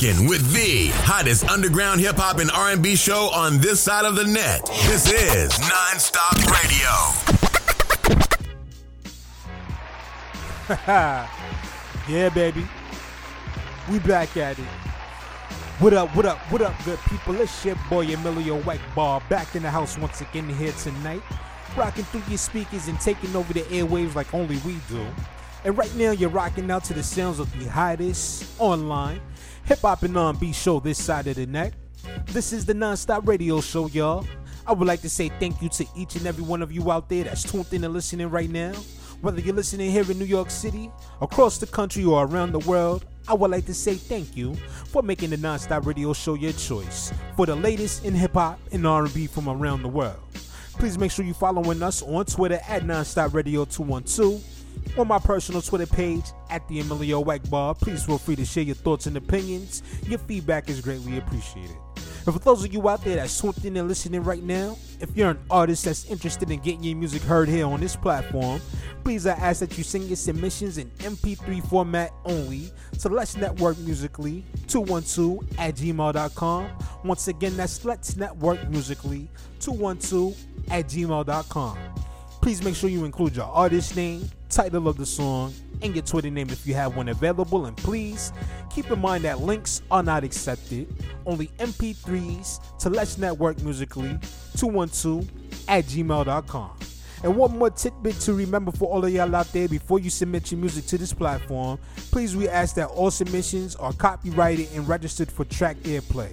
rocking with the hottest underground hip hop and R&B show on this side of the net. This is Nonstop Radio. yeah, baby. We back at it. What up, what up, what up, good people? It's your boy Emilio Whiteball back in the house once again here tonight. Rocking through your speakers and taking over the airwaves like only we do. And right now, you're rocking out to the sounds of the hottest online hip hop and R&B show this side of the neck. This is the Nonstop Radio Show, y'all. I would like to say thank you to each and every one of you out there that's tuned in and listening right now. Whether you're listening here in New York City, across the country, or around the world, I would like to say thank you for making the Nonstop Radio Show your choice for the latest in hip hop and R&B from around the world. Please make sure you're following us on Twitter at Nonstop Radio 212 on my personal Twitter page at the Emilio Wackbar. Please feel free to share your thoughts and opinions. Your feedback is greatly appreciated. And for those of you out there that's tuned in and listening right now, if you're an artist that's interested in getting your music heard here on this platform, please I ask that you send your submissions in MP3 format only to Let's Network Musically 212 at gmail.com. Once again, that's Let's Network Musically 212 at gmail.com. Please make sure you include your artist name, title of the song, and your Twitter name if you have one available. And please keep in mind that links are not accepted. Only MP3s to Let's Network Musically 212 at gmail.com. And one more tidbit to remember for all of y'all out there before you submit your music to this platform, please we ask that all submissions are copyrighted and registered for track airplay.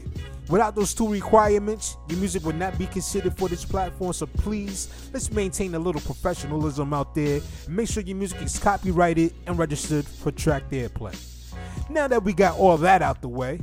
Without those two requirements, your music would not be considered for this platform. So please, let's maintain a little professionalism out there. Make sure your music is copyrighted and registered for track airplay. Now that we got all that out the way,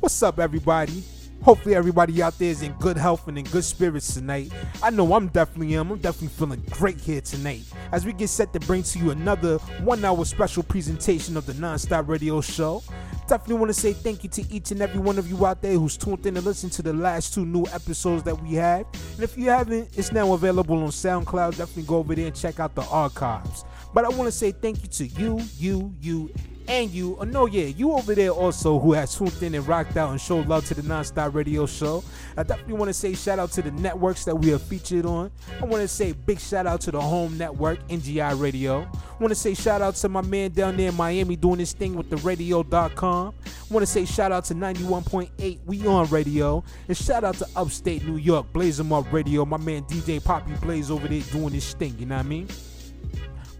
what's up, everybody? Hopefully, everybody out there is in good health and in good spirits tonight. I know I'm definitely am. I'm definitely feeling great here tonight as we get set to bring to you another one hour special presentation of the Nonstop Radio Show. Definitely want to say thank you to each and every one of you out there who's tuned in to listen to the last two new episodes that we had. And if you haven't, it's now available on SoundCloud. Definitely go over there and check out the archives. But I want to say thank you to you, you, you, and you, oh no, yeah, you over there also who has tuned in and rocked out and showed love to the Nonstop Radio Show. I definitely want to say shout out to the networks that we are featured on. I want to say big shout out to the home network, NGI Radio. I want to say shout out to my man down there in Miami doing this thing with the radio.com. I want to say shout out to 91.8 We On Radio. And shout out to upstate New York, Blaze 'em Up Radio. My man DJ Poppy Blaze over there doing this thing, you know what I mean?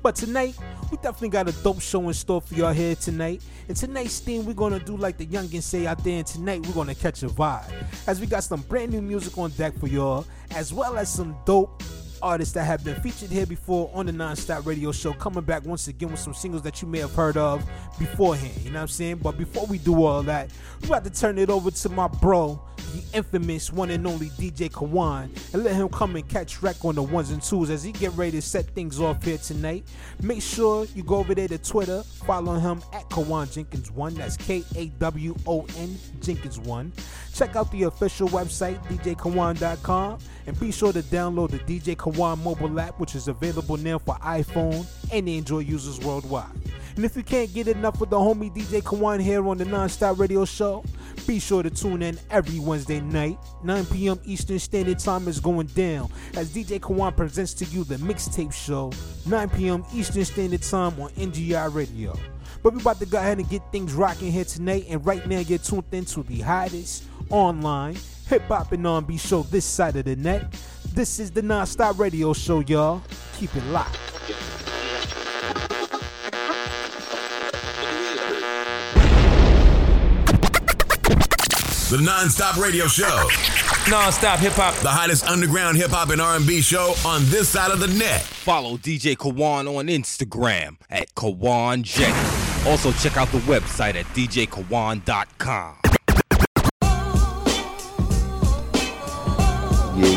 But tonight, we definitely got a dope show in store for y'all here tonight. And tonight's theme, we're gonna do like the youngins say out there, and tonight we're gonna catch a vibe. As we got some brand new music on deck for y'all, as well as some dope artists that have been featured here before on the Nonstop Radio Show, coming back once again with some singles that you may have heard of beforehand. You know what I'm saying? But before we do all that, we about to turn it over to my bro, the infamous one and only DJ Kawan, and let him come and catch wreck on the ones and twos as he get ready to set things off here tonight. Make sure you go over there to Twitter, follow him at Kawan Jenkins One. That's K A W O N Jenkins One. Check out the official website djkawan.com and be sure to download the DJ Kawan mobile app, which is available now for iPhone and Android users worldwide. And if you can't get enough of the homie DJ Kawan here on the Nonstop Radio Show, be sure to tune in every Wednesday night, 9 p.m. Eastern Standard Time is going down as DJ Kawan presents to you the Mixtape Show, 9 p.m. Eastern Standard Time on NGI Radio. But we about to go ahead and get things rocking here tonight, and right now you're tuned into the hottest online hip hop and R&B show this side of the net. This is the Nonstop Radio Show, y'all. Keep it locked. The Nonstop Radio Show. Non-stop hip hop. The hottest underground hip hop and R&B show on this side of the net. Follow DJ Kawan on Instagram at Kawan Jenkins. Also check out the website at djkawan.com.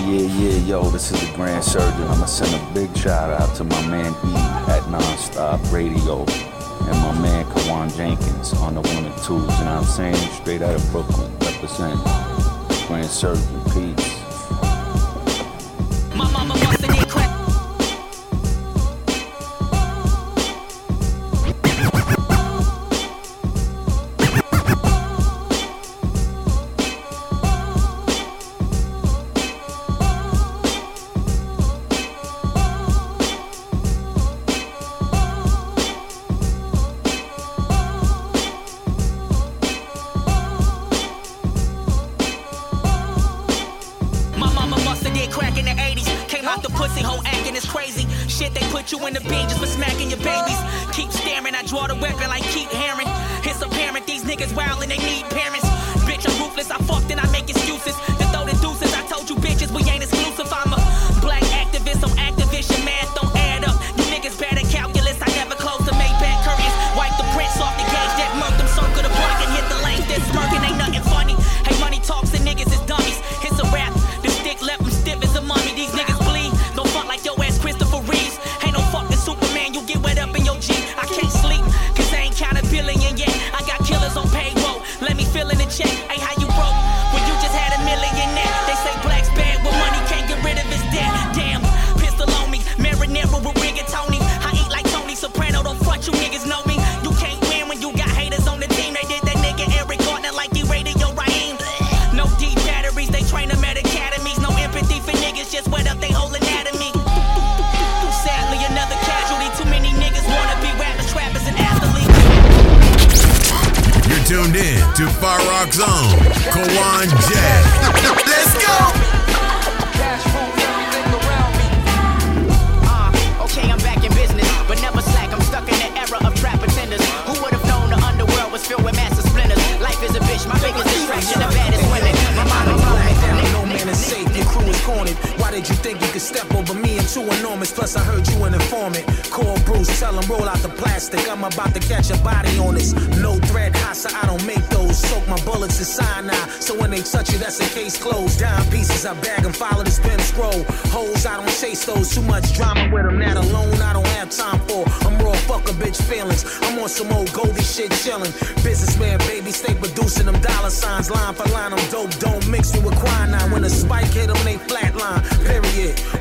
Yeah, yeah, yo, this is the Grand Surgeon. I'ma send a big shout out to my man E at Nonstop Radio and my man Kawan Jenkins on the one and twos, you know what I'm saying? Straight out of Brooklyn, represent. Grand Surgeon, peace. My mama niggas wild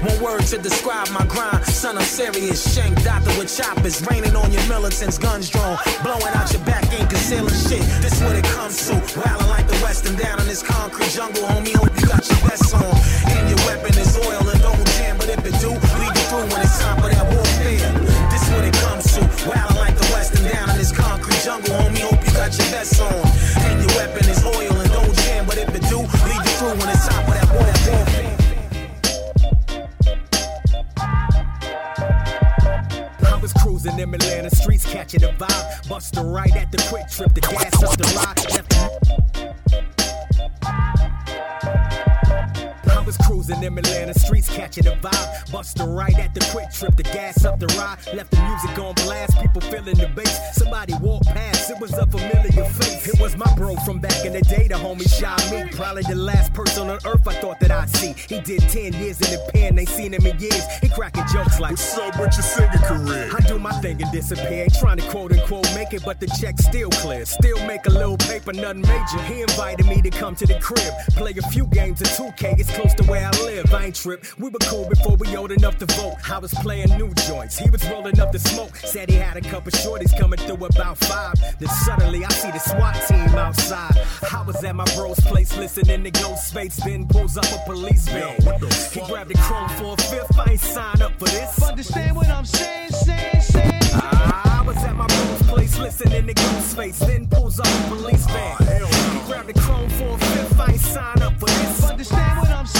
One word to describe my grind. Son, I'm serious. Shank doctor with choppers. Raining on your militants, guns drawn. Blowing out your back, ain't concealing shit. This what it comes to. Wildin' like the West and down in this concrete jungle, homie. Hope you got your best on. And your weapon is oil and don't jam. But if it do, lead you through when it's time for that warfare. This what it comes to. Wildin' like the West and down in this concrete jungle, homie. Hope you got your best on. Streets, catching a vibe. Bust a right at the quick trip, the gas up the ride. Left cruising them Atlanta streets, catching a vibe. Bust a right at the quick trip, the gas up the ride. Left the music on blast, people feeling the bass. Somebody walked past, it was a familiar face. It was my bro from back in the day, the homie Shy Me. Probably the last person on earth I thought that I'd see. He did 10 years in the pen, ain't seen him in years. He cracking jokes like, What's up with your singing career? I do my thing and disappear. Ain't trying to quote unquote make it, but the check still clear. Still make a little paper, nothing major. He invited me to come to the crib. Play a few games of 2K, it's close to where I live. I ain't trip. We were cool before we old enough to vote. I was playing new joints. He was rolling up the smoke. Said he had a couple shorties coming through about five. Then suddenly I see the SWAT team outside. I was at my bro's place listening to Ghostface. Then pulls up a police van. He grabbed the chrome for a fifth. I ain't signed up for this. Understand what I'm saying, saying, saying? I was at my bro's place listening to Ghostface, then pulls up a police van. Ah, he grabbed the chrome for a fifth, I ain't signed up for this. Understand what I'm saying,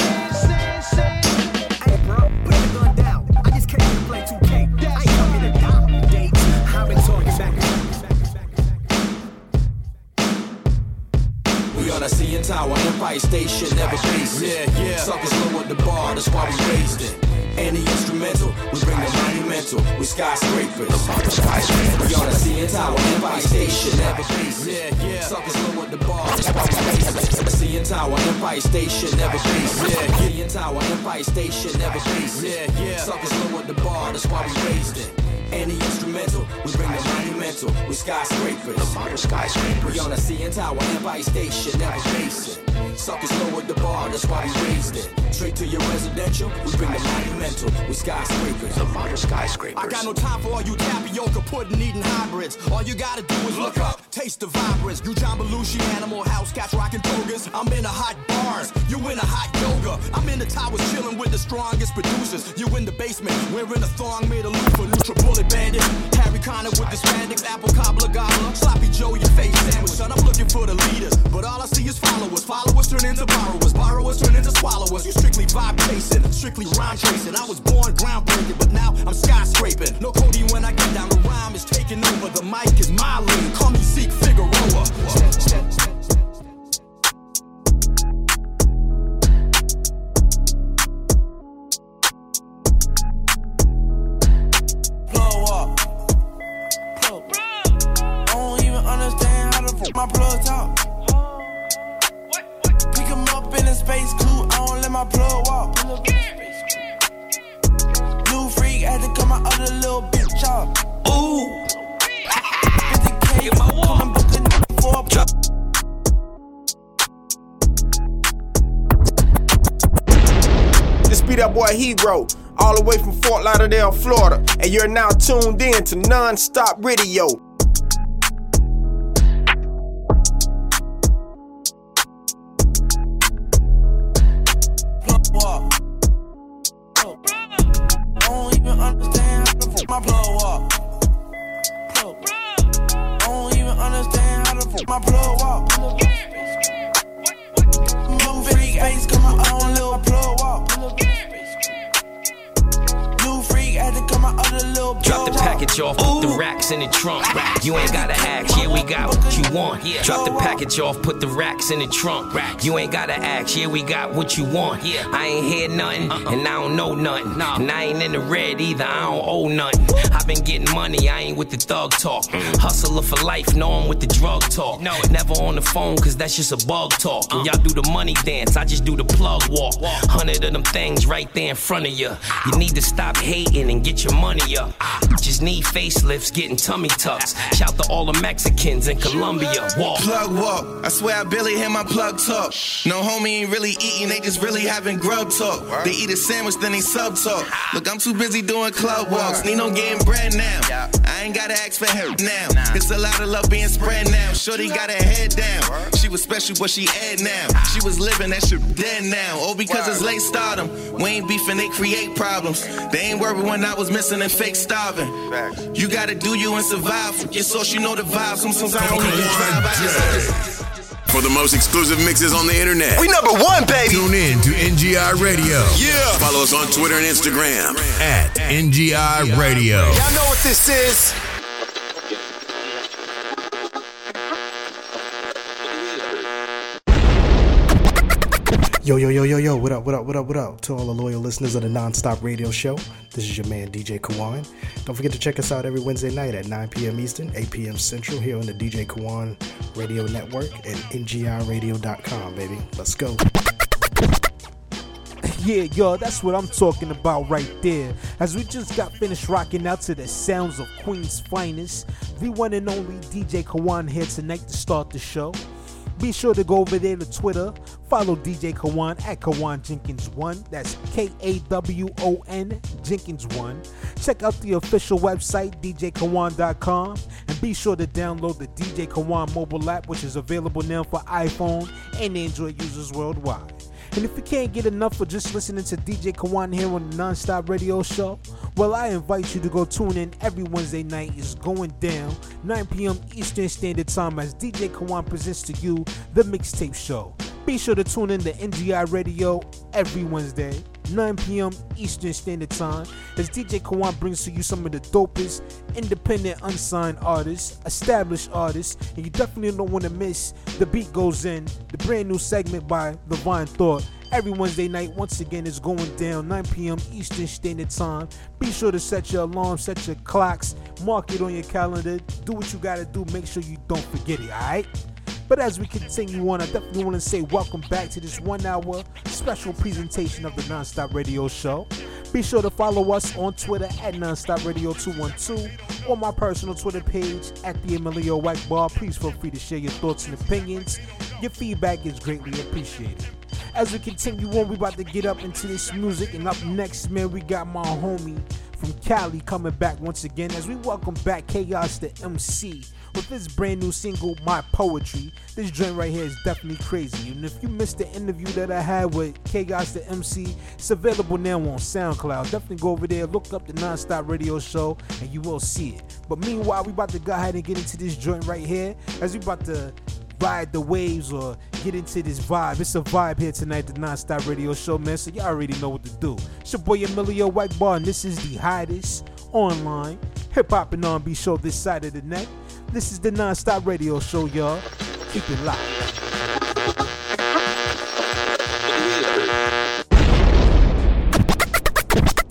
We on a CN Tower, Empire Station, never base it. Yeah, yeah. Suckers lowered the bar, that's why we raised it. Any instrumental, we bring the monumental with skyscrapers. We on a CN Tower, Empire Station, never base it. Yeah, yeah. Suckers lowered the bar, that's why we raised it. CN Tower, Empire Station, never base it. Yeah, CN Tower, Empire Station, never it. Yeah, yeah. Suckers lowered the bar, that's why we raised it. Any instrumental, we bring the monumental with skyscrapers. The modern skyscrapers. We on a CN Tower, Empire Station, never base it. Suckers lowered the bar, that's why we raised it. Straight to your residential, we bring the monumental with skyscrapers. The modern skyscrapers. I got no time for all you tapioca pudding eating hybrids. All you gotta do is look up, taste the vibrance. You John Belushi, Animal House, cats rocking togas. I'm in the hot bars, you in the hot yoga. I'm in the towers chilling with the strongest producers. You in the basement, wearing a thong made of loofah, neutral bullet bandit. Harry Conner with the spandex, apple cobbler gobbler. Sloppy Joe, your face sandwich. Son, I'm looking for the leaders. But all I see is followers. Followers turn into borrowers. Borrowers turn into swallowers. You strictly vibe chasing, strictly rhyme chasing. I was born groundbreaking, but now I'm skyscraping. No Cody when I get down, the rhyme is taking over. The mic is my lane. Call me Zeke Figueroa. My plug talk. Pick him up in a space coupe, I don't let my plug walk. New freak had to cut my other little bitch off. Ooh. 50k, come and book a nigga for a plug. This be that boy Hero, all the way from Fort Lauderdale, Florida, and you're now tuned in to Non-Stop Radio. My plug up. New freak face, come on, I don't little plug up. New freak had to come my other little the package off, put the racks in the trunk. You ain't gotta ask, yeah, we got what you want. Drop the package off, put the racks in the trunk. You ain't gotta ask, yeah, we got what you want. I ain't hear nothing, uh-uh. and I don't know nothing. And I ain't in the red either, I don't owe nothing. i been getting money, I ain't with the thug talk. Mm. Hustler for life, no I'm with the drug talk. Never on the phone, cause that's just a bug talk. And uh. y'all do the money dance, I just do the plug walk. Hundred of them things right there in front of you. You need to stop hating and get your money up. Just need facelifts, getting tummy tucks. Shout to all the Mexicans in Colombia. Walk. Plug walk. I swear I barely hear my plug talk. No homie ain't really eating, they just really having grub talk. They eat a sandwich, then they sub talk. Look, I'm too busy doing club walks. Need Nino getting bread now. I ain't gotta ask for help now. It's a lot of love being spread now. Shorty got her head down. She was special, but she aired now. She was living, that shit dead now. Oh, because it's late stardom. We ain't beefing, they create problems. They ain't worried when I was missing and fake starving. You gotta do you and survive. Your source, you know the vibes. Sometimes I don't even drive. I just For the most exclusive mixes on the internet. We number one, baby. Tune in to NGI Radio. Yeah. Follow us on Twitter and Instagram at NGI Radio. Y'all know what this is. Yo, yo, yo, yo, yo, what up, what up, what up, what up? To all the loyal listeners of the Nonstop Radio Show, this is your man DJ Kawan. Don't forget to check us out every Wednesday night at 9 p.m. Eastern, 8 p.m. Central here on the DJ Kawan Radio Network at ngiradio.com, baby. Let's go. Yeah, yo, that's what I'm talking about right there. As we just got finished rocking out to the sounds of Queen's finest, the one and only DJ Kawan here tonight to start the show. Be sure to go over there to Twitter, follow DJ Kawan at Kawan Jenkins1. That's K A W O N Jenkins1. Check out the official website, djkawan.com, and be sure to download the DJ Kawan mobile app, which is available now for iPhone and Android users worldwide. And if you can't get enough of just listening to DJ Kawan here on the Nonstop Radio Show, well, I invite you to go tune in every Wednesday night. It's going down 9 p.m. Eastern Standard Time as DJ Kawan presents to you the Mixtape Show. Be sure to tune in to NGI Radio every Wednesday. 9 p.m. Eastern Standard Time, as DJ Kawan brings to you some of the dopest independent unsigned artists, established artists, and you definitely don't want to miss The Beat Goes In, the brand new segment by Levine Thought. Every Wednesday night, once again, is going down 9 p.m. Eastern Standard Time. Be sure to set your alarm, set your clocks, mark it on your calendar, do what you gotta do, make sure you don't forget it, alright? But as we continue on, I definitely want to say welcome back to this one hour special presentation of the Nonstop Radio Show. Be sure to follow us on Twitter at Nonstop Radio 212 or my personal Twitter page at the Emilio White Bar. Please feel free to share your thoughts and opinions. Your feedback is greatly appreciated. As we continue on, we about to get up into this music, and up next, man, we got my homie from Cali coming back once again as we welcome back Chaos the MC with his brand new single, My Poetry. This joint right here is definitely crazy. And if you missed the interview that I had with Chaos the MC, it's available now on SoundCloud. Definitely go over there, look up the Nonstop Radio Show, and you will see it. But meanwhile, we about to go ahead and get into this joint right here as we about to ride the waves or get into this vibe. It's a vibe here tonight, the Nonstop Radio Show, man. So y'all already know what to do. It's your boy Emilio White Bar, and this is the hottest online hip hop and R&B show this side of the net. This is the Nonstop Radio Show, y'all. Keep it locked.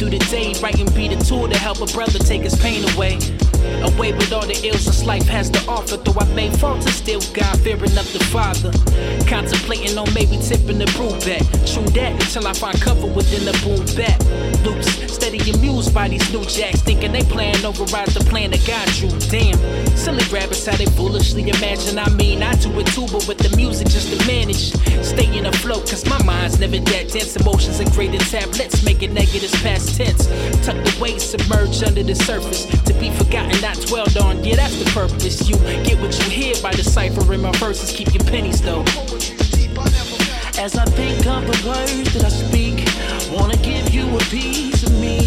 Through the day. Writing be the tool to help a brother take his pain away. Away with all the ills this life has to offer. Though I made faults, I still God fearing of the Father. Contemplating on maybe tipping the brew back. True that until I find comfort within the boom back. Loops, steady amused by these new jacks. Thinking they playing override the plan that God drew. Damn, silly rabbits how they foolishly imagine. I mean, I do it too, but with the music just to manage. Stay in afloat, cause my mind's never that dense. Emotions are graded tablets, making negatives past tense. Tucked away, submerged under the surface. To be forgotten, not dwelled on. Yeah, that's the purpose. You get what you hear by deciphering my verses. Keep your pennies though. As I think of the words that I speak, wanna give you a piece of me.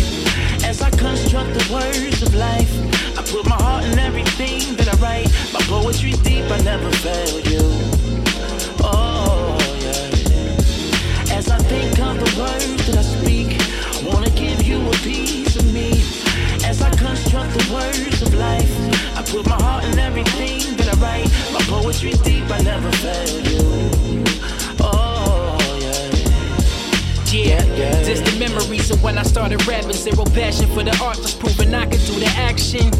As I construct the words of life, I put my heart in everything that I write. My poetry deep, I never fail you. Oh, yeah. As I think of the words that I speak, wanna give you a piece of me. I construct the words of life, I put my heart in everything that I write. My poetry deep, I never failed you. Oh, Yeah, distant memories of when I started rapping. Zero passion for the art, just proving I could do the action.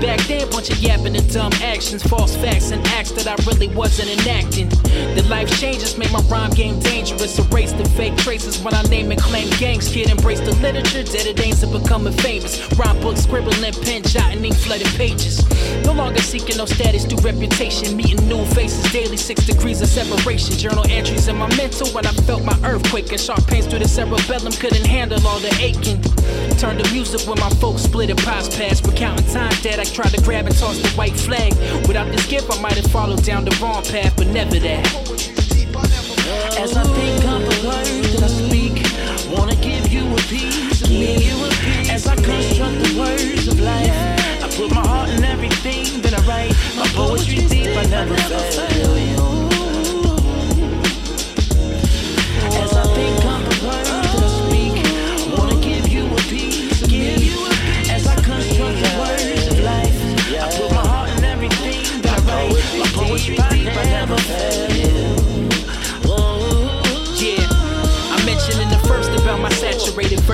Back then, bunch of yapping and dumb actions, false facts and acts that I really wasn't enacting. The life changes made my rhyme game dangerous. Erase the fake traces when I name and claim gangs. Kid, embrace the literature, dead it ain't to becoming famous. Rhyme book, scribbling, pen, jotting, ink flooded pages. No longer seeking no status through reputation. Meeting new faces daily, six degrees of separation. Journal entries in my mental when I felt my earthquake and sharp pains through the cerebellum couldn't handle all the aching. Turned to music when my folks split and pops past. Recounting times that I tried to grab and toss the white flag. Without this gift, I might have followed down the wrong path, but never that. As I think of the words that I speak, wanna give you a piece of me. As I construct the words of life, I put my heart in everything that I write. My poetry deep, I never fail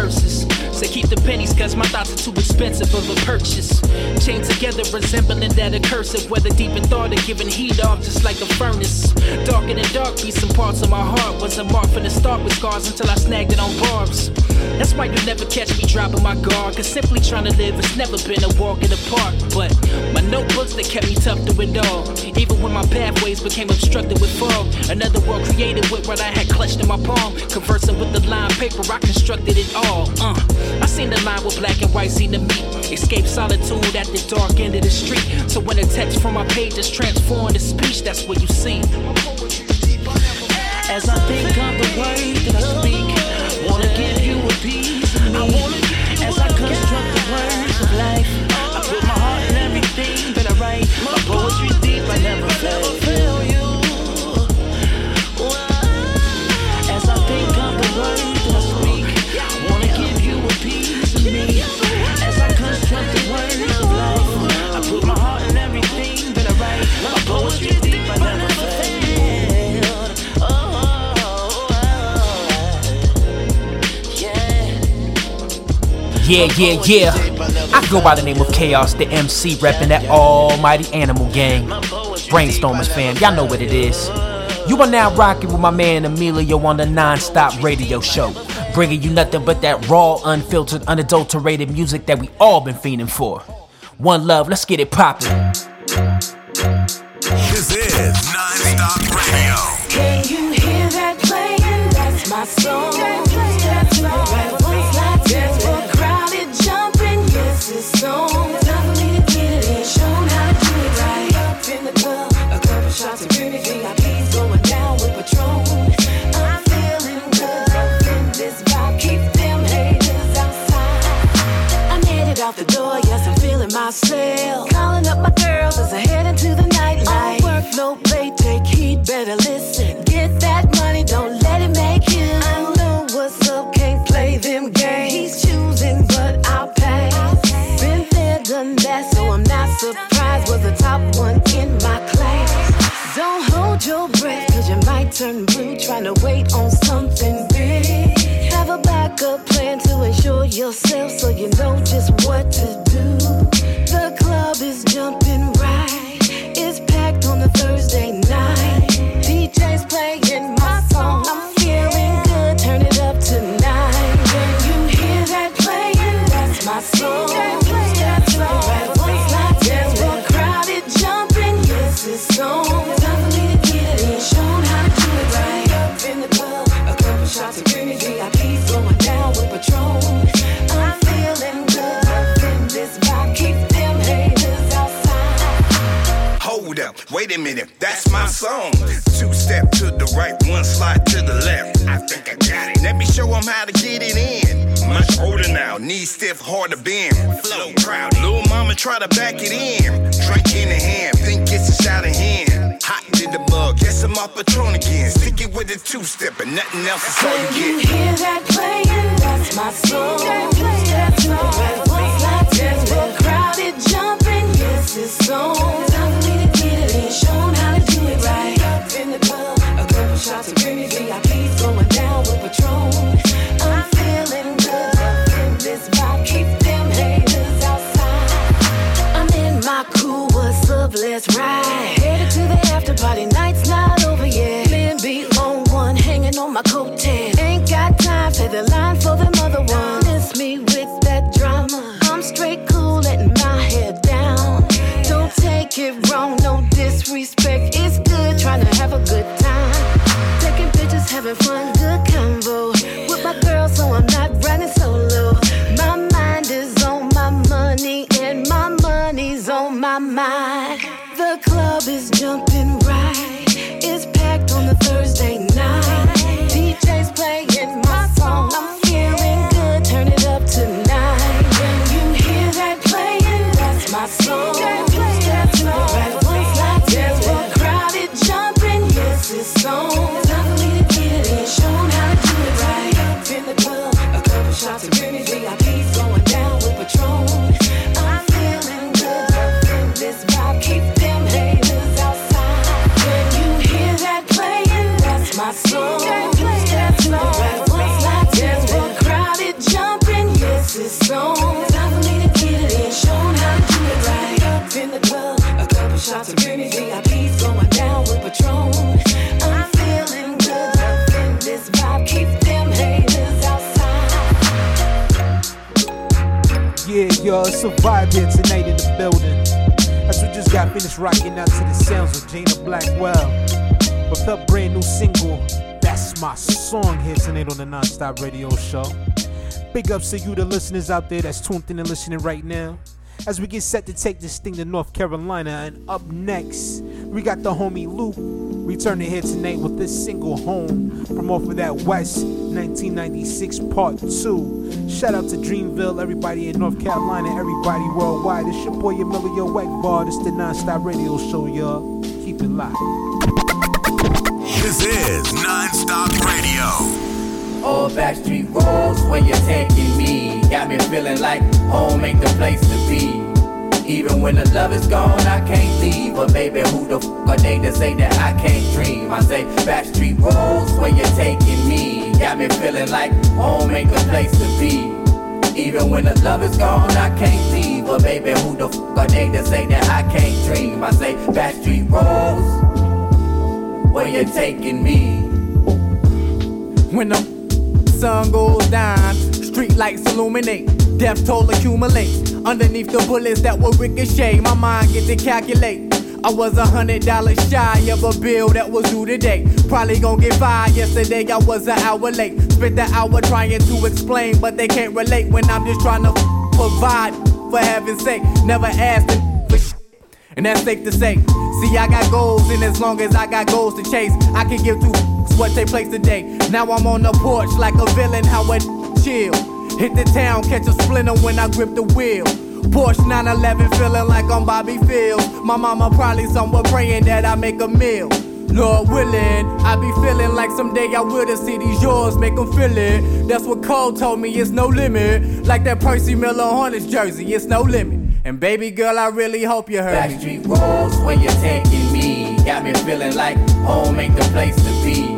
verses. Say keep the pennies cause my thoughts are too expensive of a purchase. Chained together resembling that a cursive. Whether deep in thought or giving heat off just like a furnace. Darker than dark be some parts of my heart. Was a mark from the start with scars until I snagged it on barbs. That's why you never catch me dropping my guard. Cause simply trying to live has never been a walk in the park. But my notebooks that kept me tough through it all. Even when my pathways became obstructed with fog. Another world created with what I had clutched in my palm. Conversing with the line paper, I constructed it all. Uh. I seen the line with black and white seen the meet. Escape solitude at the dark end of the street. So when a text from my page is transformed to speech, that's what you see. As I think of the words that I speak, wanna give you a piece of me. As I construct the words of life, Yeah, yeah, yeah. I go by the name of Chaos, the MC, repping that almighty animal gang. Brainstormers fam, y'all know what it is. You are now rocking with my man Emilio on the non-stop radio show, bringing you nothing but that raw, unfiltered, unadulterated music that we all been fiending for. One love, let's get it poppin'. This is Non-Stop Radio. Can you hear that playing? That's my song. That's my right no play. Take heed, better listen. Get that money, don't let it make you. I know what's up, can't play them games. He's choosing, but I'll pass. Been there, done that, so I'm not surprised. Was the top one in my class. Don't hold your breath, cause you might turn blue trying to wait on something big. Have a backup plan to ensure yourself so you know just what to do. The club is jumping playing wait a minute, that's my song. Two step to the right, one slide to the left. I think I got it. Let me show 'em how to get it in. Much older now, knees stiff, hard to bend. Flow proud, little mama try to back it in. Drink in the hand, think it's a shot of hand. Hot in the bug, guess I'm off Patron again. Stick it with a two step, and nothing else is all you When you get. hear that playing, that's my song. That's right. One slide dance for crowded jumping. Shots of Remy VIPs going down with Yo, it's a vibe here tonight in the building. As we just got finished rocking out to the sounds of Jana Blackwell with her brand new single, That's My Song, here tonight on the Nonstop Radio Show. Big ups to you, the listeners out there that's tuned in and listening right now. As we get set to take this thing to North Carolina, and up next, we got the homie Luke returning here tonight with this single Home from off of that West 1996 Part 2. Shout out to Dreamville, everybody in North Carolina, everybody worldwide. It's your boy Emilio Wackbar. This the Non-Stop Radio Show, y'all. Keep it locked. This is Non-Stop Radio. Old backstreet roads where you're taking me. Got me feeling like home ain't the place to be. Even when the love is gone, I can't leave. But baby, who the fuck are they to say that I can't dream? I say backstreet roads where you're taking me. Got me feeling like home ain't the place to be. Even when the love is gone, I can't leave. But baby, who the fuck are they to say that I can't dream? I say Backstreet Rose, where you're taking me? When the sun goes down, street lights illuminate, death toll accumulate. Underneath the bullets that will ricochet, my mind get to calculate. I was a hundred dollars shy of a bill that was due today. Probably gonna get fired yesterday, I was an hour late. Spent the hour trying to explain, but they can't relate when I'm just trying to provide. For heaven's sake, never asked them for sh- and that's safe to say. See, I got goals, and as long as I got goals to chase, I can give two what take place today. Now I'm on the porch like a villain, how a chill. Hit the town, catch a splinter when I grip the wheel. Porsche 911, feeling like I'm Bobby Fields. My mama probably somewhere praying that I make a meal. Lord willing, I be feeling like someday I will see these yours, make them feel it. That's what Cole told me, it's no limit. Like that Percy Miller Hornets jersey, it's no limit. And baby girl, I really hope you heard me. Backstreet Rose, where you're taking me? Got me feeling like home ain't the place to be.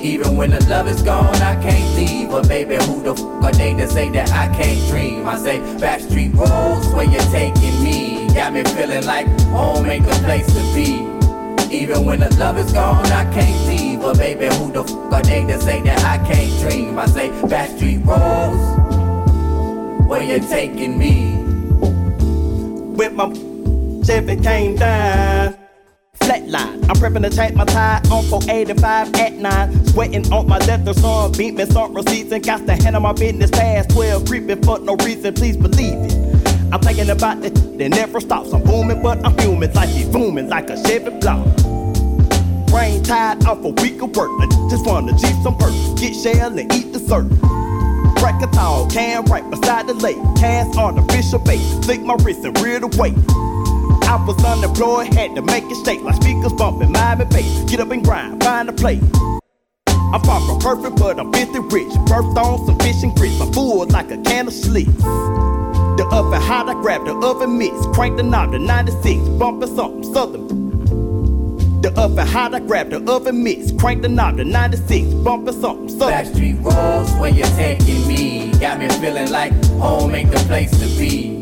Even when the love is gone, I can't leave. But baby, who the fuck are they to say that I can't dream? I say Backstreet Rose, where you're taking me? Got me feeling like home ain't the place to be. Even when the love is gone, I can't leave. But baby, who the fuck are they to say that I can't dream? I say Backstreet Rose, where you're taking me? with my if it came down. Flatline, I'm prepping to change my tie on 485 at 9. Sweating on my leather, son, beat me some receipts and got to handle my business past 12. Creeping for no reason, please believe it. I'm thinking about it, it never stops. I'm booming, but I'm fuming like he's booming like a Chevy block. Brain tired off a week of work. I just wanna G some perks, get shell and eat dessert. Crack a tall can right beside the lake. Cast artificial bait, flick my wrist and rear the weight. I was unemployed, had to make it shake like speakers bumping, Miami bass. Get up and grind, find a place. I'm far from perfect, but I'm 50 rich. Birthed on some fish and grits, my full like a can of slicks. The oven hot, I grab the oven mitts, crank the knob to 96, bumping something southern. The oven hot, I grab the oven mitts, crank the knob to 96, bumping something southern. Backstreet Rose, where you taking me? Got me feeling like home ain't the place to be.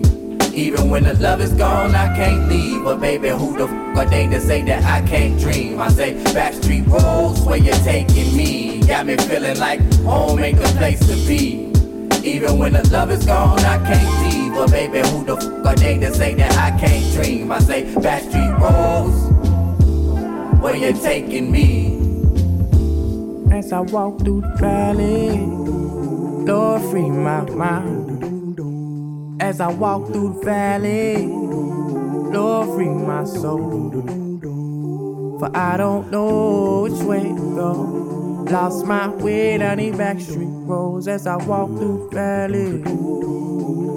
Even when the love is gone, I can't leave. But baby, who the fuck are they to say that I can't dream? I say Backstreet Rose, where you're taking me? Got me feeling like home ain't the place to be. Even when the love is gone, I can't leave. But baby, who the fuck are they to say that I can't dream? I say Backstreet Rose, where you're taking me? As I walk through the valley, Lord, free my mind. As I walk through the valley, Lord, free my soul. For I don't know which way to go. Lost my way down these backstreet roads as I walk through the valley.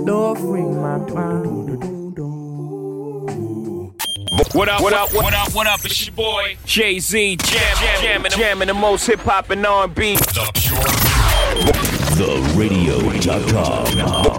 Lord, free my mind. What up, what up, what up, what up? It's your boy Jay Z, jam, jam, jamming, jamming the most hip hop and R&B. The TheRadio.com.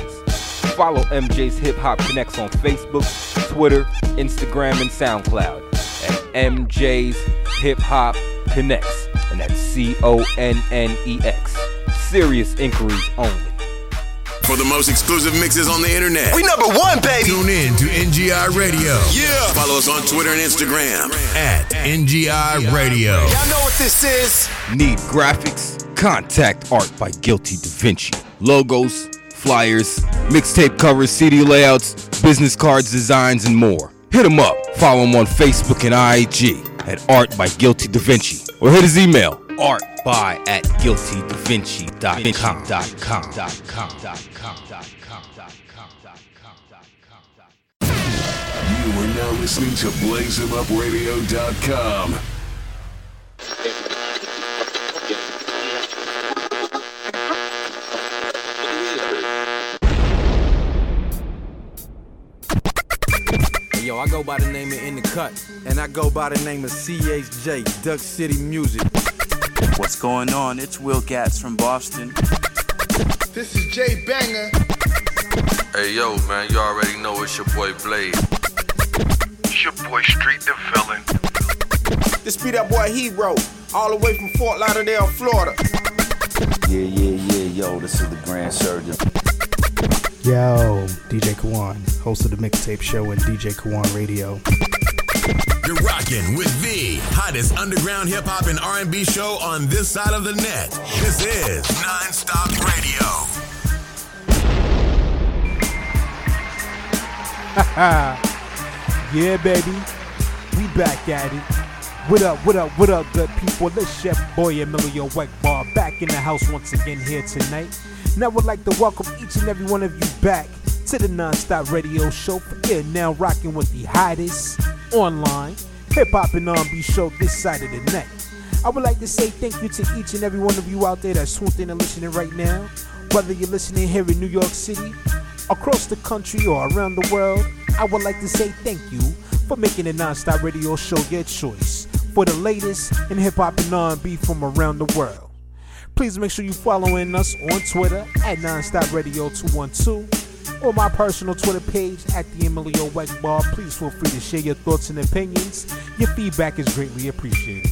Follow MJ's Hip Hop Connex on Facebook, Twitter, Instagram, and SoundCloud at MJ's Hip Hop Connex, and that's C O N N E X. Serious inquiries only. For the most exclusive mixes on the internet. We number one, baby. Tune in to NGI Radio. Yeah. Follow us on Twitter and Instagram at NGI Radio. Y'all know what this is. Need graphics? Contact Art by Guilty Da Vinci. Logos, flyers, mixtape covers, CD layouts, business cards, designs, and more. Hit him up. Follow him on Facebook and IG at Art by Guilty Da Vinci. Or hit his email, art by at guiltydavinci.com. You are now listening to BlazeHimUpRadio.com. yo, I go by the name of In the Cut. And I go by the name of CHJ, Duck City Music. What's going on? It's Will Gats from Boston. This is Jay Banger. Hey yo, man, you already know it's your boy Blade. It's your boy Street the Villain. This be that boy Hero, all the way from Fort Lauderdale, Florida. Yeah, yeah, yeah, yo, this is the Grand Surgeon. Yo, DJ Kawon, host of the Mixtape Show and DJ Kawon Radio. You're rocking with the hottest underground hip hop and R&B show on this side of the net. This is Nonstop Radio. yeah, baby. We back at it. What up, what up, what up, good people? This Chef Boy Emilio Weckbar back in the house once again here tonight. And I would like to welcome each and every one of you back to the Nonstop Radio Show. For now rocking with the hottest online hip hop and R&B show this side of the net. I would like to say thank you to each and every one of you out there that's tuned in and listening right now. Whether you're listening here in New York City, across the country, or around the world, I would like to say thank you for making the Nonstop Radio Show your choice for the latest in hip hop and R&B from around the world. Please make sure you following us on Twitter at Nonstop Radio 212 or my personal Twitter page at the Emilio Weckbar. Please feel free to share your thoughts and opinions. Your feedback is greatly appreciated.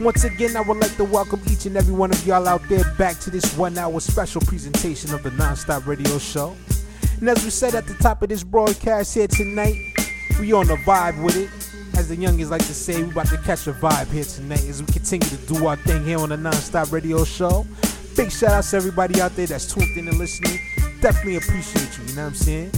Once again, I would like to welcome each and every one of y'all out there back to this one hour special presentation of the Nonstop Radio Show. And as we said at the top of this broadcast here tonight, we on the vibe with it. As the youngins like to say, we about to catch a vibe here tonight as we continue to do our thing here on the Nonstop Radio Show. Big shout outs to everybody out there that's tuned in and listening. Definitely appreciate you, you know what I'm saying?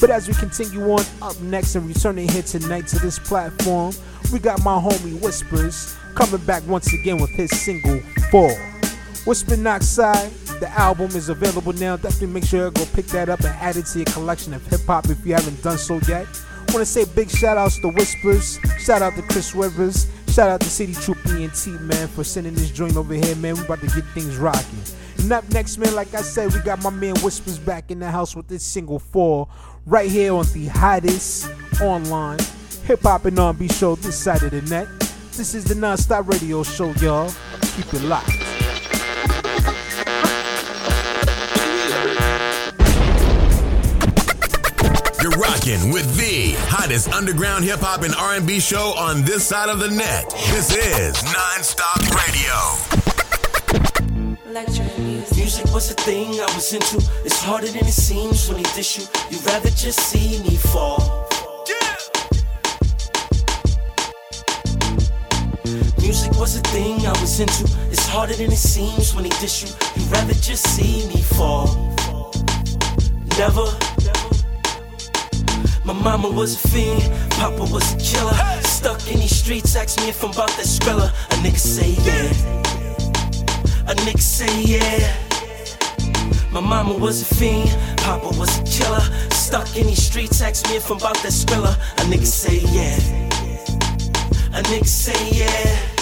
But as we continue on, up next and returning here tonight to this platform, we got my homie Whispers coming back once again with his single Fall. Whisper Oxide, the album is available now. Definitely make sure go pick that up and add it to your collection of hip hop if you haven't done so yet. Want to say big shout outs to Whispers, shout out to Chris Rivers, shout out to City Troop ENT, man, for sending this joint over here, man. We about to get things rocking. And up next, man, like I said, we got my man Whispers back in the house with this single four right here on the hottest online hip hop and R&B show this side of the net. This is the Nonstop Radio Show, y'all. Keep it locked. You're rocking with the hottest underground hip hop and R&B show on this side of the net. This is Nonstop Radio. Music was a thing I was into. It's harder than it seems when he dish you. You'd rather just see me fall. Music was a thing I was into. It's harder than it seems when he dish you. You'd rather just see me fall. Never. My mama was a fiend, Papa was a killer. Stuck in these streets, ask me if I'm about that skrilla. A nigga say yeah. A nigga say yeah. My mama was a fiend, Papa was a killer. Stuck in these streets, ask me if I'm about that skrilla. A nigga say yeah. A nigga say yeah.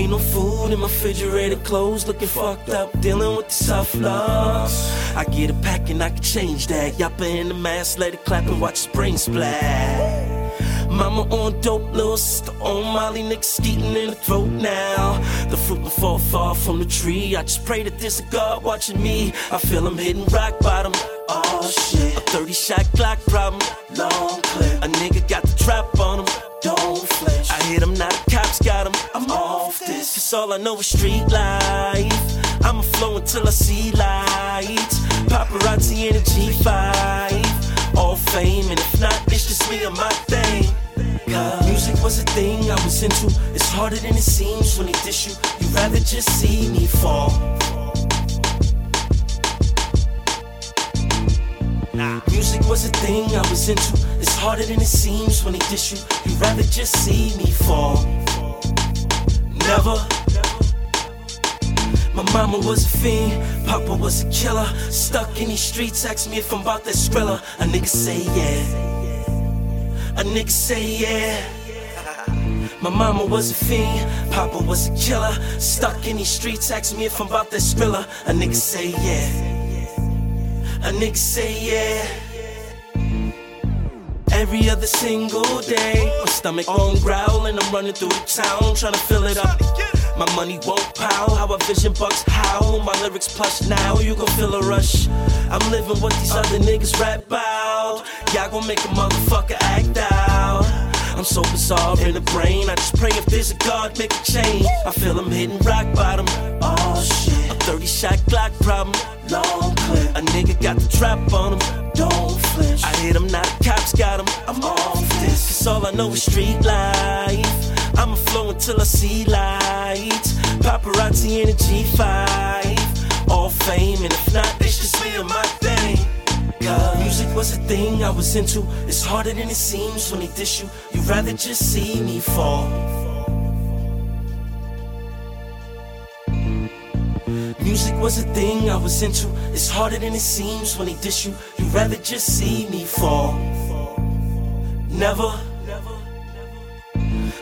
Ain't no food in my refrigerator, clothes looking fucked up, dealing with the tough love. I get a pack and I can change that. Yappa in the mask, let it clap and watch spring splat. Mama on dope, little sister on Molly, nigga skeeting in the throat now. The fruit will fall far from the tree. I just pray that a God watching me. I feel I'm hitting rock bottom. Oh shit, a 30 shot Glock problem, long clip. A nigga got the trap on him, don't flinch. I hit him, now the cops got him. I'm off this, cause all I know is street life. I'ma flow until I see lights. Paparazzi in a G5. All fame, and if not, it's just me and my thing. Music was a thing I was into. It's harder than it seems when they dish you. You'd rather just see me fall. Nah. Music was a thing I was into. It's harder than it seems when they dish you. You'd rather just see me fall. Never. My mama was a fiend, Papa was a killer. Stuck in these streets, ask me if I'm about that skrilla. A nigga say yeah. A nigga say yeah. My mama was a fiend, Papa was a killer. Stuck in these streets, ask me if I'm about that skrilla. A nigga say yeah. A nigga say yeah. every other single day. My stomach on growl and I'm running through the town trying to fill it up. My money won't pile, how a vision bucks how my lyrics plush now. You gon' feel a rush. I'm living what these other niggas rap about. Y'all gon' make a motherfucker act out. I'm so bizarre in the brain. I just pray if there's a God, make a change. I feel I'm hitting rock bottom. Oh shit. A 30 shot Glock problem. Long clip. A nigga got the trap on him. Don't flinch. I hit him, now the cops got him. I'm off this. Cause all I know is street life. I'ma flow until I see lights. Paparazzi in a G5. All fame, and if not, they should see on my thing. God, music was a thing I was into. It's harder than it seems when they dish you. You'd rather just see me fall. Music was a thing I was into. It's harder than it seems when they dish you. You'd rather just see me fall. Never.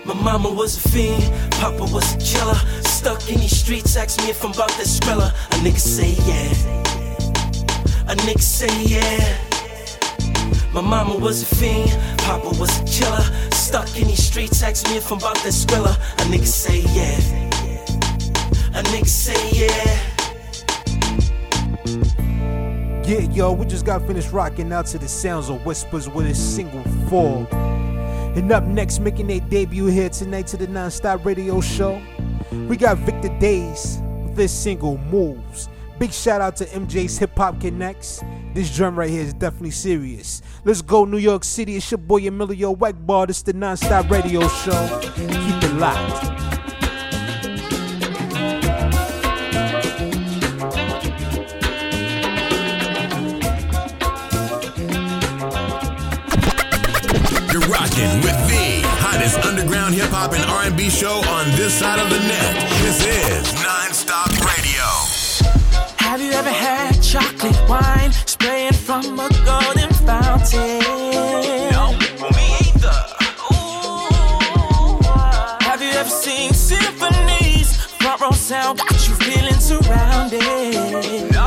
My mama was a fiend, Papa was a killer. Stuck in these streets, ask me if I'm about that skrilla. A nigga say yeah. A nigga say yeah. My mama was a fiend, Papa was a killer. Stuck in these streets, ask me if I'm about that skrilla. A nigga say yeah. A nigga say yeah. Yeah, yo, we just got finished rocking out to the sounds of whispers with a single fall. And up next, making their debut here tonight to the Non-Stop Radio Show, we got Victor Days with this single Moves. Big shout out to MJ's Hip Hop Connex. This drum right here is definitely serious. Let's go, New York City. It's your boy Emilio Wackbar. This is the Non-Stop Radio Show. Keep it locked. You're with the hottest underground hip hop and R&B show on this side of the net. This is Non-Stop Radio. Have you ever had chocolate wine spraying from a golden fountain? No, me either. Have you ever seen symphonies? Front row sound got you feeling surrounded.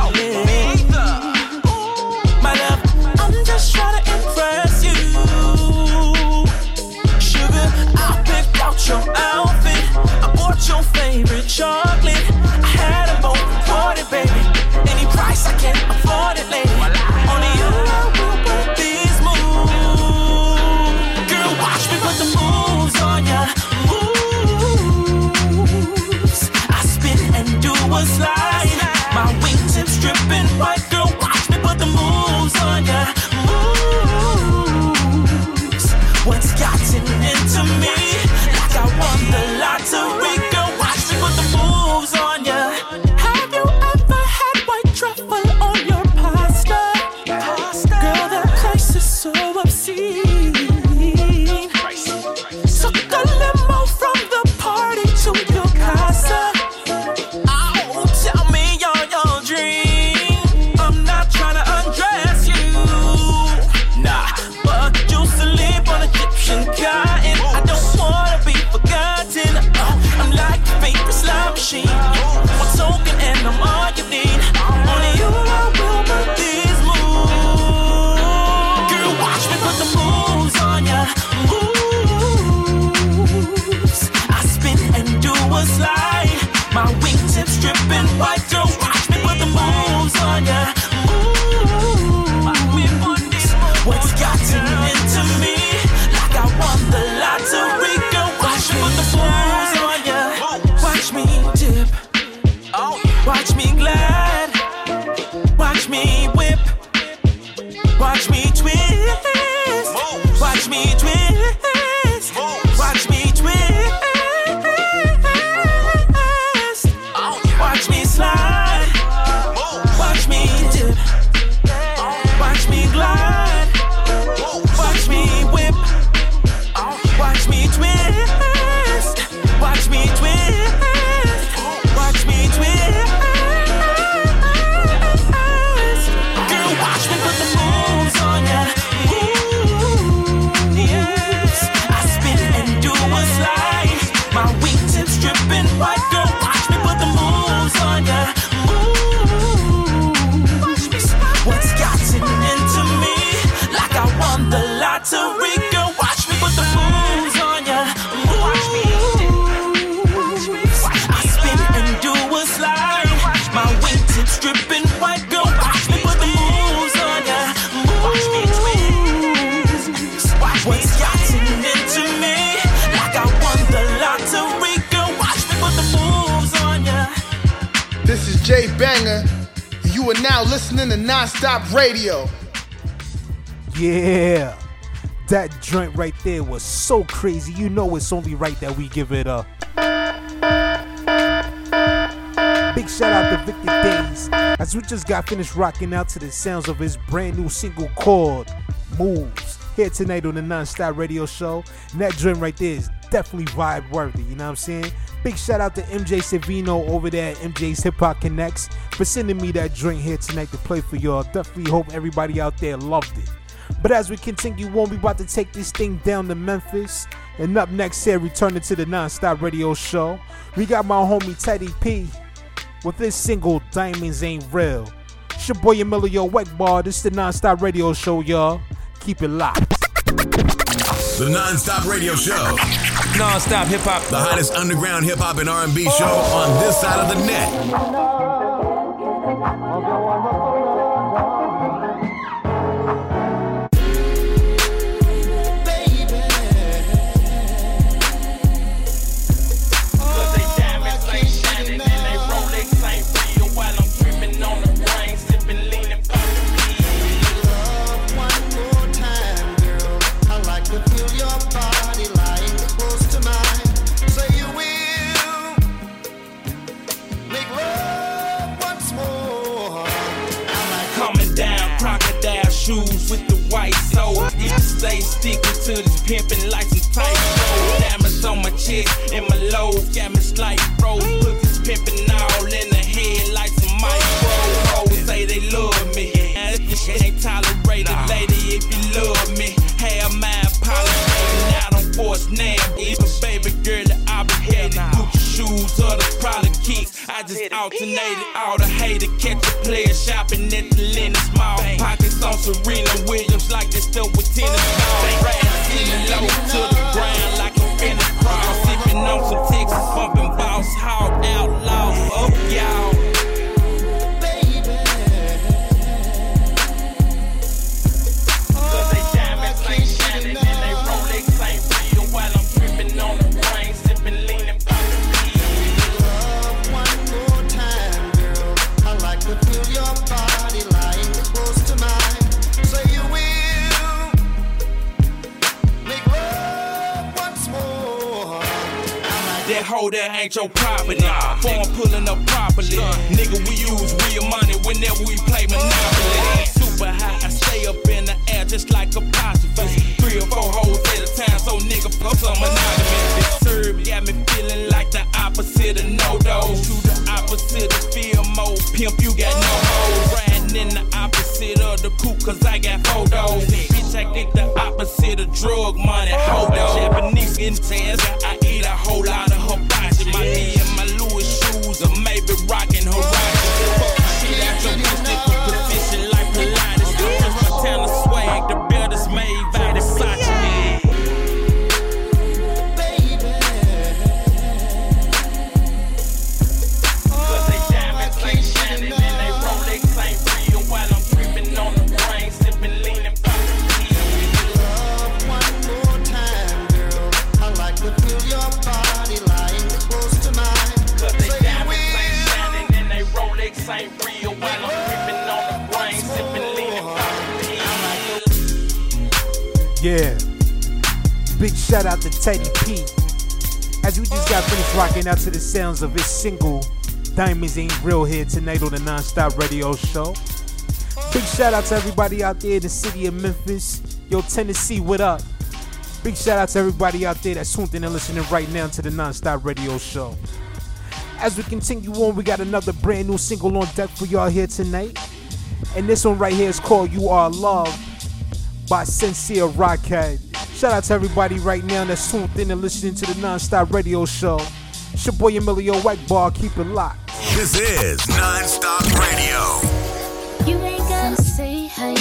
Right there was so crazy. You know it's only right that we give it a big shout out to Victor Days as we just got finished rocking out to the sounds of his brand new single called Moves. Here tonight on the Non-Stop Radio Show. And that joint right there is definitely vibe worthy, you know what I'm saying? Big shout out to MJ Savino over there at MJ's Hip Hop Connex for sending me that joint here tonight to play for y'all. Definitely hope everybody out there loved it. But as we continue on, we about to take this thing down to Memphis. And up next here, returning to the non-stop radio show, we got my homie Teddy P with this single Diamonds Ain't Real. It's your boy Emilio Weckbar. This is the non-stop radio show, y'all. Keep it locked. The non-stop radio show. Non-stop hip hop. The hottest underground hip hop and R&B show on this side of the net. Sticking to this pimping like some tight. Diamonds on my chest and my low got me slight froze. Put this pimping all in the head like some micro. Hoes say they love me. And this shit ain't tolerated, lady, if you love me. Have my apology. Now don't force name. If a baby girl that I be headed, Gucci shoes or the product kicks. I just alternated all the hater, catch a player shopping at the Lenox Mall. Pockets on Serena Williams like they still with tennis boss hog outlaws. That hoe that ain't your property. Phone pulling up properly. Nigga, we use real money whenever we play Monopoly. Super high, I stay up in the air just like a pacifist. Three or four hoes at a time, so nigga, fuck some monogamy. This serve got me feeling like the opposite of no dose. To the opposite of fear mode. Pimp, you got no Riding in the opposite of the coupe, cause I got photos. Bitch, I think the opposite of drug money. Hold on. Japanese intense, I eat a whole lot of hibachi. My knee and my Louis shoes, or maybe rocking Horizon. Yeah. Big shout out to Teddy P. As we just got finished rocking out to the sounds of his single Diamonds Ain't Real here tonight on the Non-Stop Radio Show. Big shout out to everybody out there in the city of Memphis. Yo, Tennessee, what up? Big shout out to everybody out there that's tuned in and listening right now to the Non-Stop Radio Show. As we continue on, we got another brand new single on deck for y'all here tonight. And this one right here is called You Are Love by Sincere Rockhead. Shout out to everybody right now that's tuned in and listening to the Non-Stop Radio Show. It's your boy Emilio Weckbar. Keep it locked. This is Non-Stop Radio. You ain't gotta say how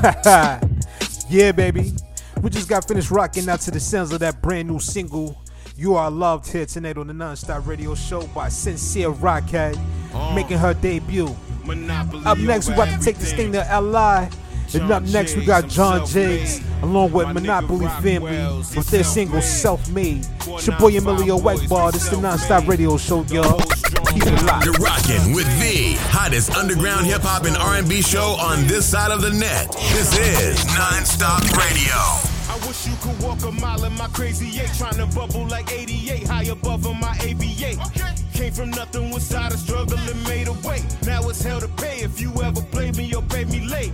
yeah, baby. We just got finished rocking out to the sounds of that brand new single. You are loved here tonight on the Nonstop Radio Show by Sincere Rockhead, making her debut. Up next, we about to take this thing to LI. And up next, we got John Jiggs along with Monopoly Family with their single Self Made. It's your boy Emilio Whiteball. This is the Nonstop Radio Show, y'all. Keep it locked. You're rocking with the hottest underground hip hop and R&B show on this side of the net. This is Nonstop Radio. I wish you could walk a mile in my crazy eight, trying to bubble like 88, high above on my ABA. Came from nothing, was out of struggle and made a way. Now it's hell to pay if you ever play me or pay me late.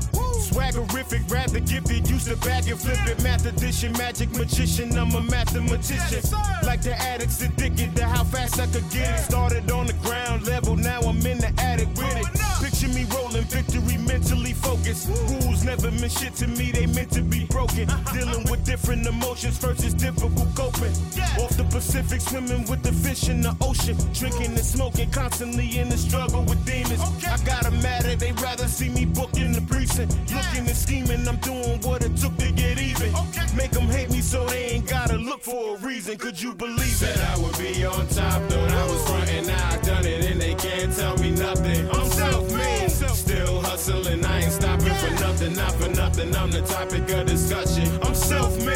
Swaggerific, rather gifted, used to bag and flip it. Math addition, magic magician, I'm a mathematician. Like the addicts addicted to how fast I could get it. Started on the ground level, now I'm in the attic with it. Picture me rolling victory, mentally focused. Rules never meant shit to me, they meant to be broken. Dealing with different emotions, first is difficult coping. Off the Pacific, swimming with the fish in the ocean. Drinking and smoking, constantly in the struggle with demons. I got them mad at, they rather see me booked in the precinct. Looking and scheming, I'm doing what it took to get even. Make them hate me so they ain't gotta look for a reason. Could you believe it? Said I would be on top, thought I was frontin', now I done it, and they can't tell me nothing. I'm self-made, still hustling, I ain't stopping for nothing, not for nothing. I'm the topic of discussion. I'm self-made.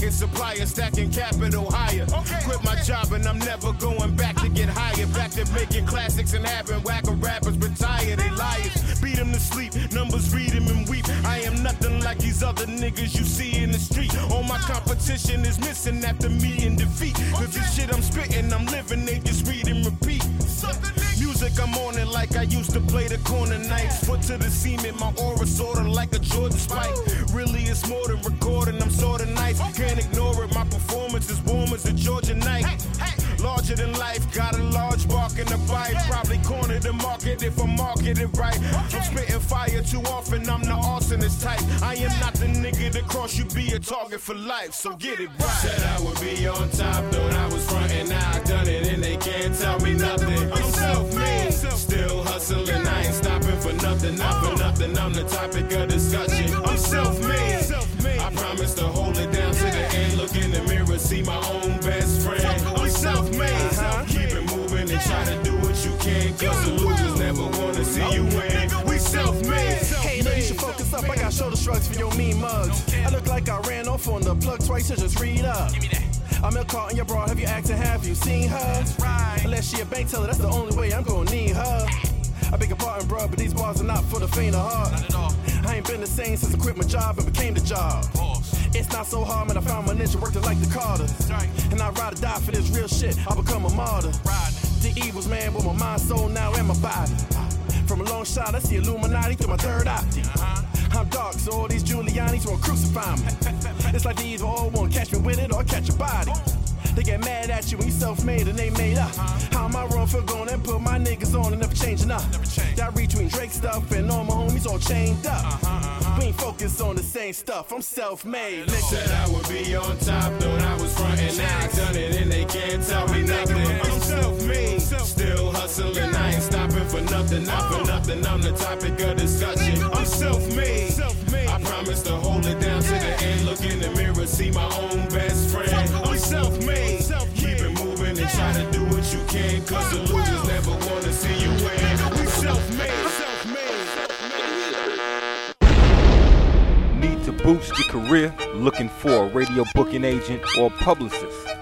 Abbott packing supplier, stacking capital higher. Quit my job and I'm never going back to get higher. Back to making classics and having whacker rappers retire. They liars. Beat them to sleep. Numbers read them and weep. I am nothing like these other niggas you see in the street. All my competition is missing after me in defeat. Cause this shit I'm spitting, I'm living, they just read and repeat. Music, I'm on it like I used to play the corner nights. Foot to the cement, my aura sorta like a Jordan spike. Really, it's more than recording, I'm sorta nice. Can't ignore it, my performance is warm as a Georgia night. Larger than life, got a large bark in the bite. Probably corner the market if I market it right. I'm spitting fire too often, I'm the arsonist type. I am not the nigga that cross you, be a target for life, so get it right. Said I would be on top, thought I was frontin', now I done it, and they can't tell me nothing. I'm self-made, still hustling, I ain't stopping for nothing, not for oh. nothing. I'm the topic of discussion. I'm self-made, I promise to hold it down to the end. Look in the mirror, see my own I got shoulder shrugs for your mean mugs. I look like I ran off on the plug twice, so just read up. Give me that. I'm ill caught in your bra. Have you acted, have you seen her? Right. Unless she a bank teller, that's the only way I'm gonna need her. I beg your pardon, bro, but these bars are not for the faint of heart. Not at all. I ain't been the same since I quit my job and became the job. It's not so hard, man. I found my niche and worked it like the Carter. And I ride or die for this real shit. I become a martyr. The evils, man, with my mind, soul, now, and my body. From a long shot, I see Illuminati through my third eye. Uh-huh. I'm dark, so all these Giulianis won't crucify me. It's like these all won't catch me with it or catch a body. They get mad at you when you self-made and they made up. How am I wrong for going and put my niggas on and never changing up? That retweeting Drake stuff and all my homies all chained up. Uh-huh, uh-huh. We ain't focused on the same stuff. I'm self-made. Nigga. Said I would be on top, thought I was frontin', now I done it, and they can't tell me nothing. I'm self-made, still hustling, I ain't stopping for nothing, not for nothing. I'm the topic of discussion. I'm self-made, I promise to hold it down to the end. Look in the mirror, see my own best friend. I'm self-made, keep it moving and try to do what you can, cause the losers never wanna see you win. We self-made, Need to boost your career? Looking for a radio booking agent or publicist?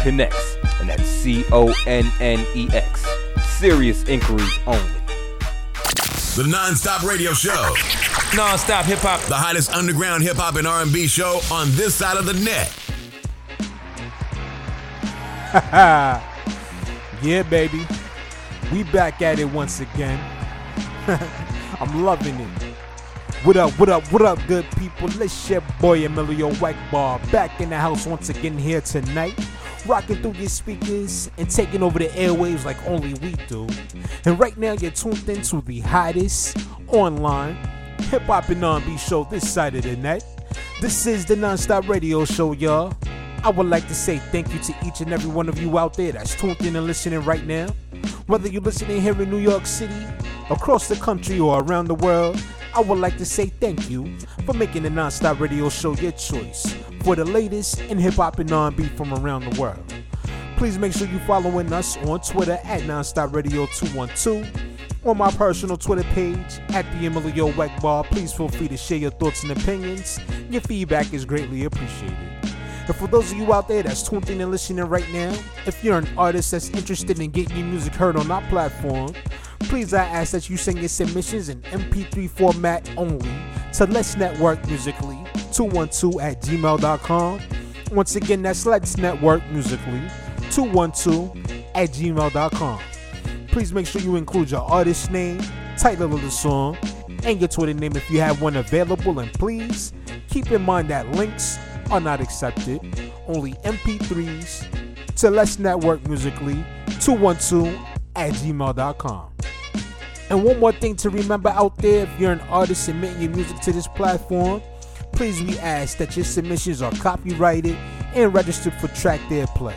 Connex, and that's C O N N E X. Serious inquiries only. The Non-Stop Radio Show. Non-stop hip hop. The hottest underground hip hop and R&B show on this side of the net. yeah, baby. We back at it once again. I'm loving it. What up, what up, what up, good people? Let's your boy Emilio Wackbar back in the house once again here tonight. Rocking through your speakers and taking over the airwaves like only we do. And right now you're tuned into the hottest online hip hop and R&B show this side of the net. This is the Nonstop Radio Show, y'all. I would like to say thank you to each and every one of you out there that's tuned in and listening right now. Whether you're listening here in New York City, across the country, or around the world, I would like to say thank you for making the Nonstop Radio Show your choice for the latest in hip hop and R&B from around the world. Please make sure you're following us on Twitter at Nonstop Radio 212 on my personal Twitter page at the Emilio Weckbar. Please feel free to share your thoughts and opinions. Your feedback is greatly appreciated. And for those of you out there that's tuned in and listening right now, if you're an artist that's interested in getting your music heard on our platform, please I ask that you send your submissions in MP3 format only to Let's Network Musically 212 at gmail.com. Once again, that's Let's Network Musically 212 at gmail.com. Please make sure you include your artist name, title of the song, and your Twitter name if you have one available. And please keep in mind that links are not accepted, only MP3s to Let's Network Musically 212 at gmail.com. And one more thing to remember out there if you're an artist submitting your music to this platform, please we ask that your submissions are copyrighted and registered for track their play.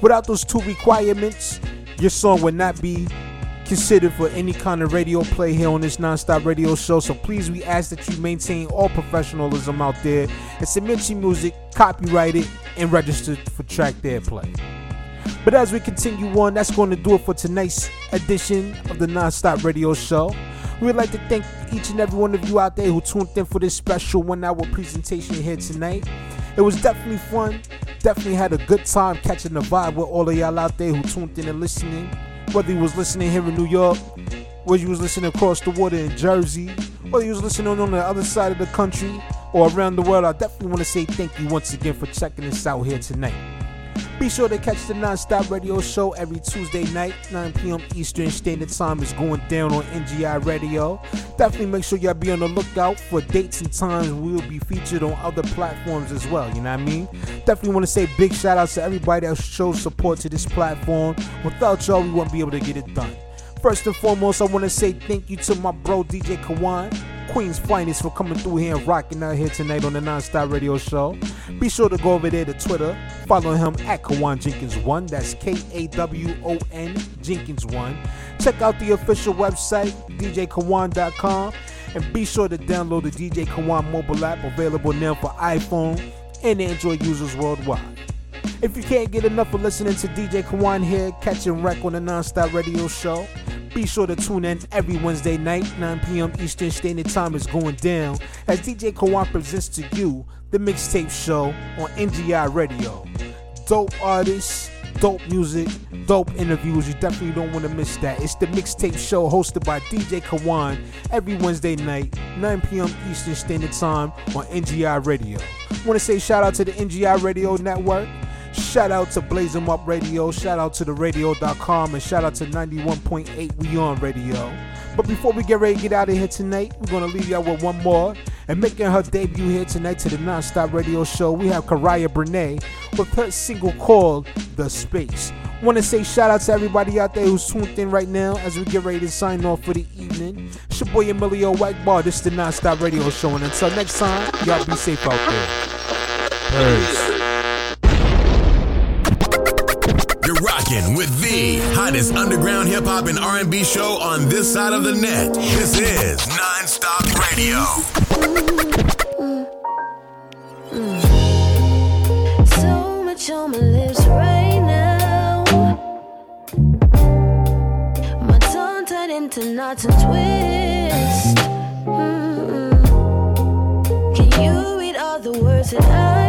Without those two requirements, your song would not be considered for any kind of radio play here on this nonstop radio show. So please, we ask that you maintain all professionalism out there and submit your music copyrighted and registered for track their play. But as we continue on, that's going to do it for tonight's edition of the Nonstop Radio Show. We'd like to thank each and every one of you out there who tuned in for this special one hour presentation here tonight. It was definitely fun. Definitely had a good time catching the vibe with all of y'all out there who tuned in and listening. Whether you was listening here in New York, whether you was listening across the water in Jersey, whether you was listening on the other side of the country or around the world, I definitely want to say thank you once again for checking us out here tonight. Be sure to catch the Nonstop Radio Show every Tuesday night, 9 p.m. Eastern Standard Time is going down on NGI Radio. Definitely make sure y'all be on the lookout for dates and times we will be featured on other platforms as well, you know what I mean? Definitely want to say big shout out to everybody that shows support to this platform. Without y'all, we won't be able to get it done. First and foremost, I want to say thank you to my bro DJ Kawon, Queen's finest, for coming through here and rocking out here tonight on the Nonstop Radio Show. Be sure to go over there to Twitter, follow him at Kawon Jenkins1. That's K A W O N Jenkins1. Check out the official website, DJKawon.com, and be sure to download the DJ Kawon mobile app available now for iPhone and Android users worldwide. If you can't get enough of listening to DJ Kawon here, catching wreck on the Nonstop Radio Show, be sure to tune in every Wednesday night, 9 p.m. Eastern Standard Time is going down as DJ Kawon presents to you the mixtape show on NGI Radio. Dope artists, dope music, dope interviews. You definitely don't want to miss that. It's the mixtape show hosted by DJ Kawon every Wednesday night, 9 p.m. Eastern Standard Time on NGI Radio. Want to say shout out to the NGI Radio Network. Shout out to Blaze 'em Up Radio, shout out to the radio.com, and shout out to 91.8 We On Radio. But before we get ready to get out of here tonight, we're gonna leave y'all with one more. And making her debut here tonight to the Nonstop Radio Show, we have Karaya Brene with her single called The Space. Want to say shout out to everybody out there who's tuned in right now as we get ready to sign off for the evening. It's your boy Emilio Whitebar. This is the Nonstop Radio Show, and until next time, y'all be safe out there. Peace. Rocking with the hottest underground hip hop and R&B show on this side of the net. This is Nonstop Radio. So much on my lips right now. My tongue tied into knots and twists. Mm-mm. Can you read all the words that I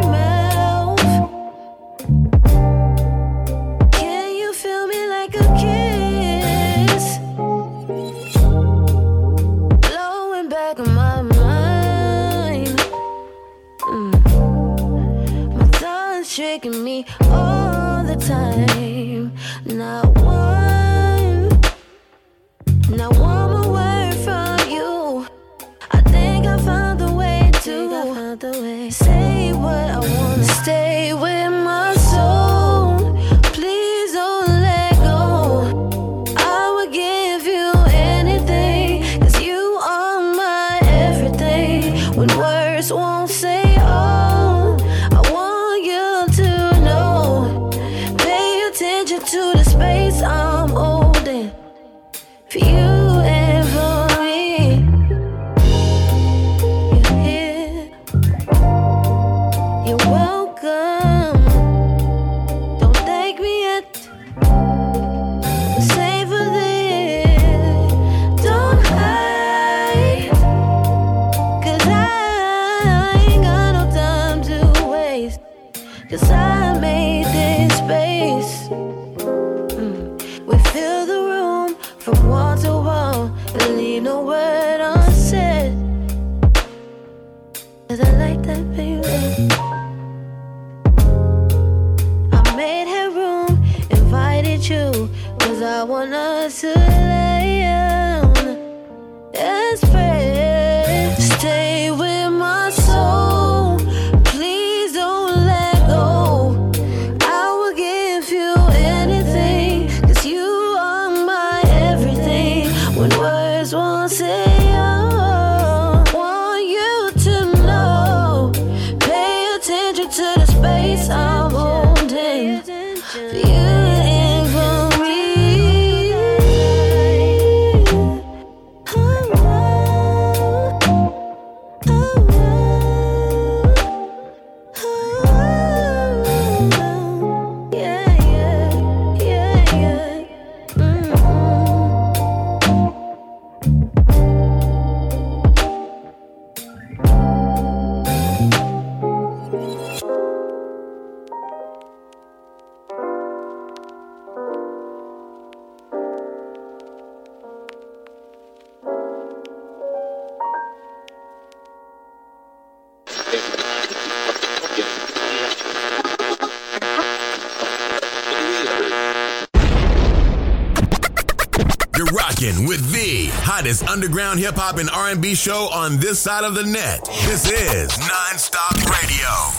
underground hip hop and R&B show on this side of the net. This is Nonstop Radio.